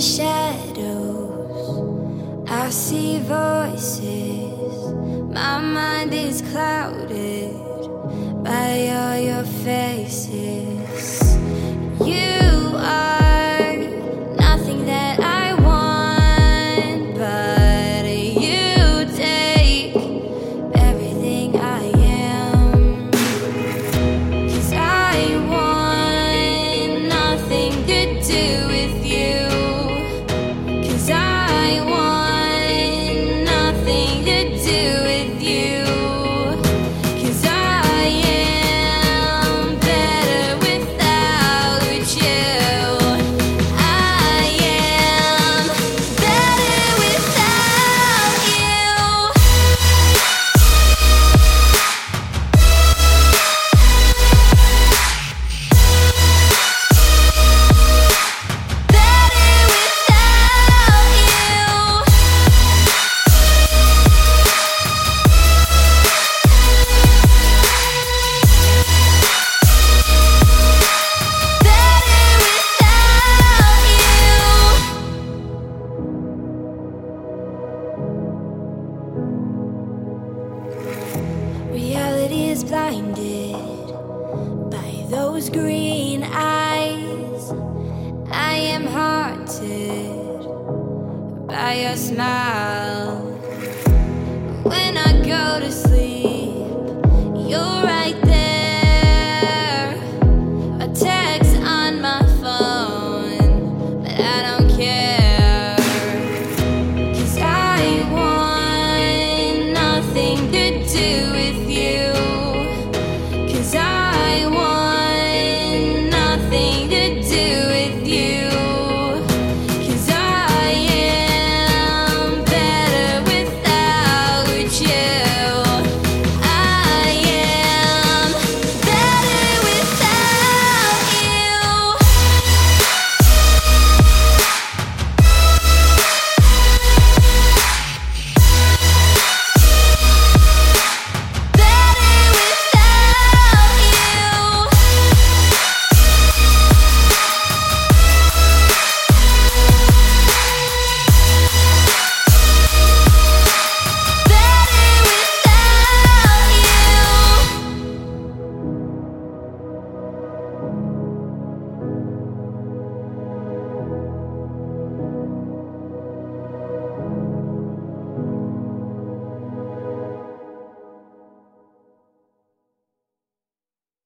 shadows. I see voices. My mind is clouded by all your faces. You are nothing that I want, but you take everything I is blinded by those green eyes. I am haunted by your smile. When I go to sleep, you're right there. A text on my phone, but I don't care. Cause I want nothing to do